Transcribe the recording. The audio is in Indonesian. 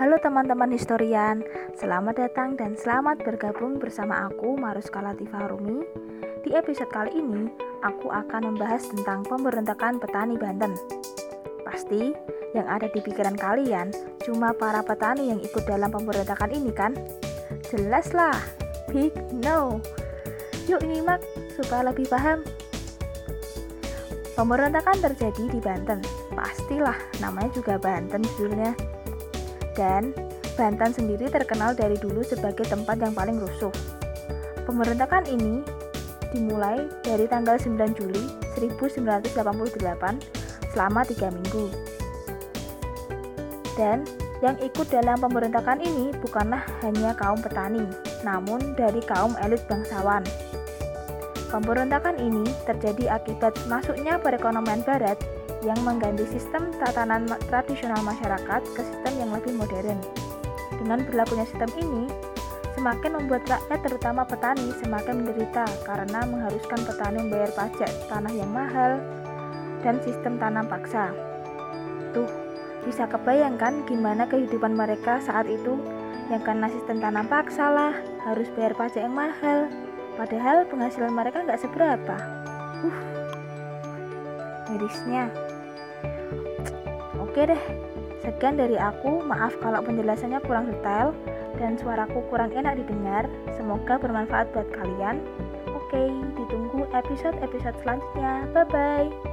Halo teman-teman historian, selamat datang dan selamat bergabung bersama aku Maruska Latifah Rumi. Di episode kali ini, aku akan membahas tentang pemberontakan petani Banten. Pasti yang ada di pikiran kalian cuma para petani yang ikut dalam pemberontakan ini kan? Jelaslah, big no. Yuk nyimak supaya lebih paham. Pemberontakan terjadi di Banten. Pastilah, namanya juga Banten judulnya. Dan Banten sendiri terkenal dari dulu sebagai tempat yang paling rusuh. Pemberontakan ini dimulai dari tanggal 9 Juli 1988 selama tiga minggu. Dan yang ikut dalam pemberontakan ini bukanlah hanya kaum petani, namun dari kaum elit bangsawan. Pemberontakan ini terjadi akibat masuknya perekonomian barat yang mengganti sistem tatanan tradisional masyarakat ke sistem yang lebih modern. Dengan berlakunya sistem ini, semakin membuat rakyat terutama petani semakin menderita karena mengharuskan petani membayar pajak tanah yang mahal dan sistem tanam paksa. Tuh, bisa kebayangkan gimana kehidupan mereka saat itu yang karena sistem tanam paksa lah, harus bayar pajak yang mahal, Padahal penghasilan mereka nggak seberapa. Uh, mirisnya. Oke deh, sekian dari aku. Maaf kalau penjelasannya kurang detail dan suaraku kurang enak didengar. Semoga bermanfaat buat kalian. Oke, ditunggu episode-episode selanjutnya. Bye-bye.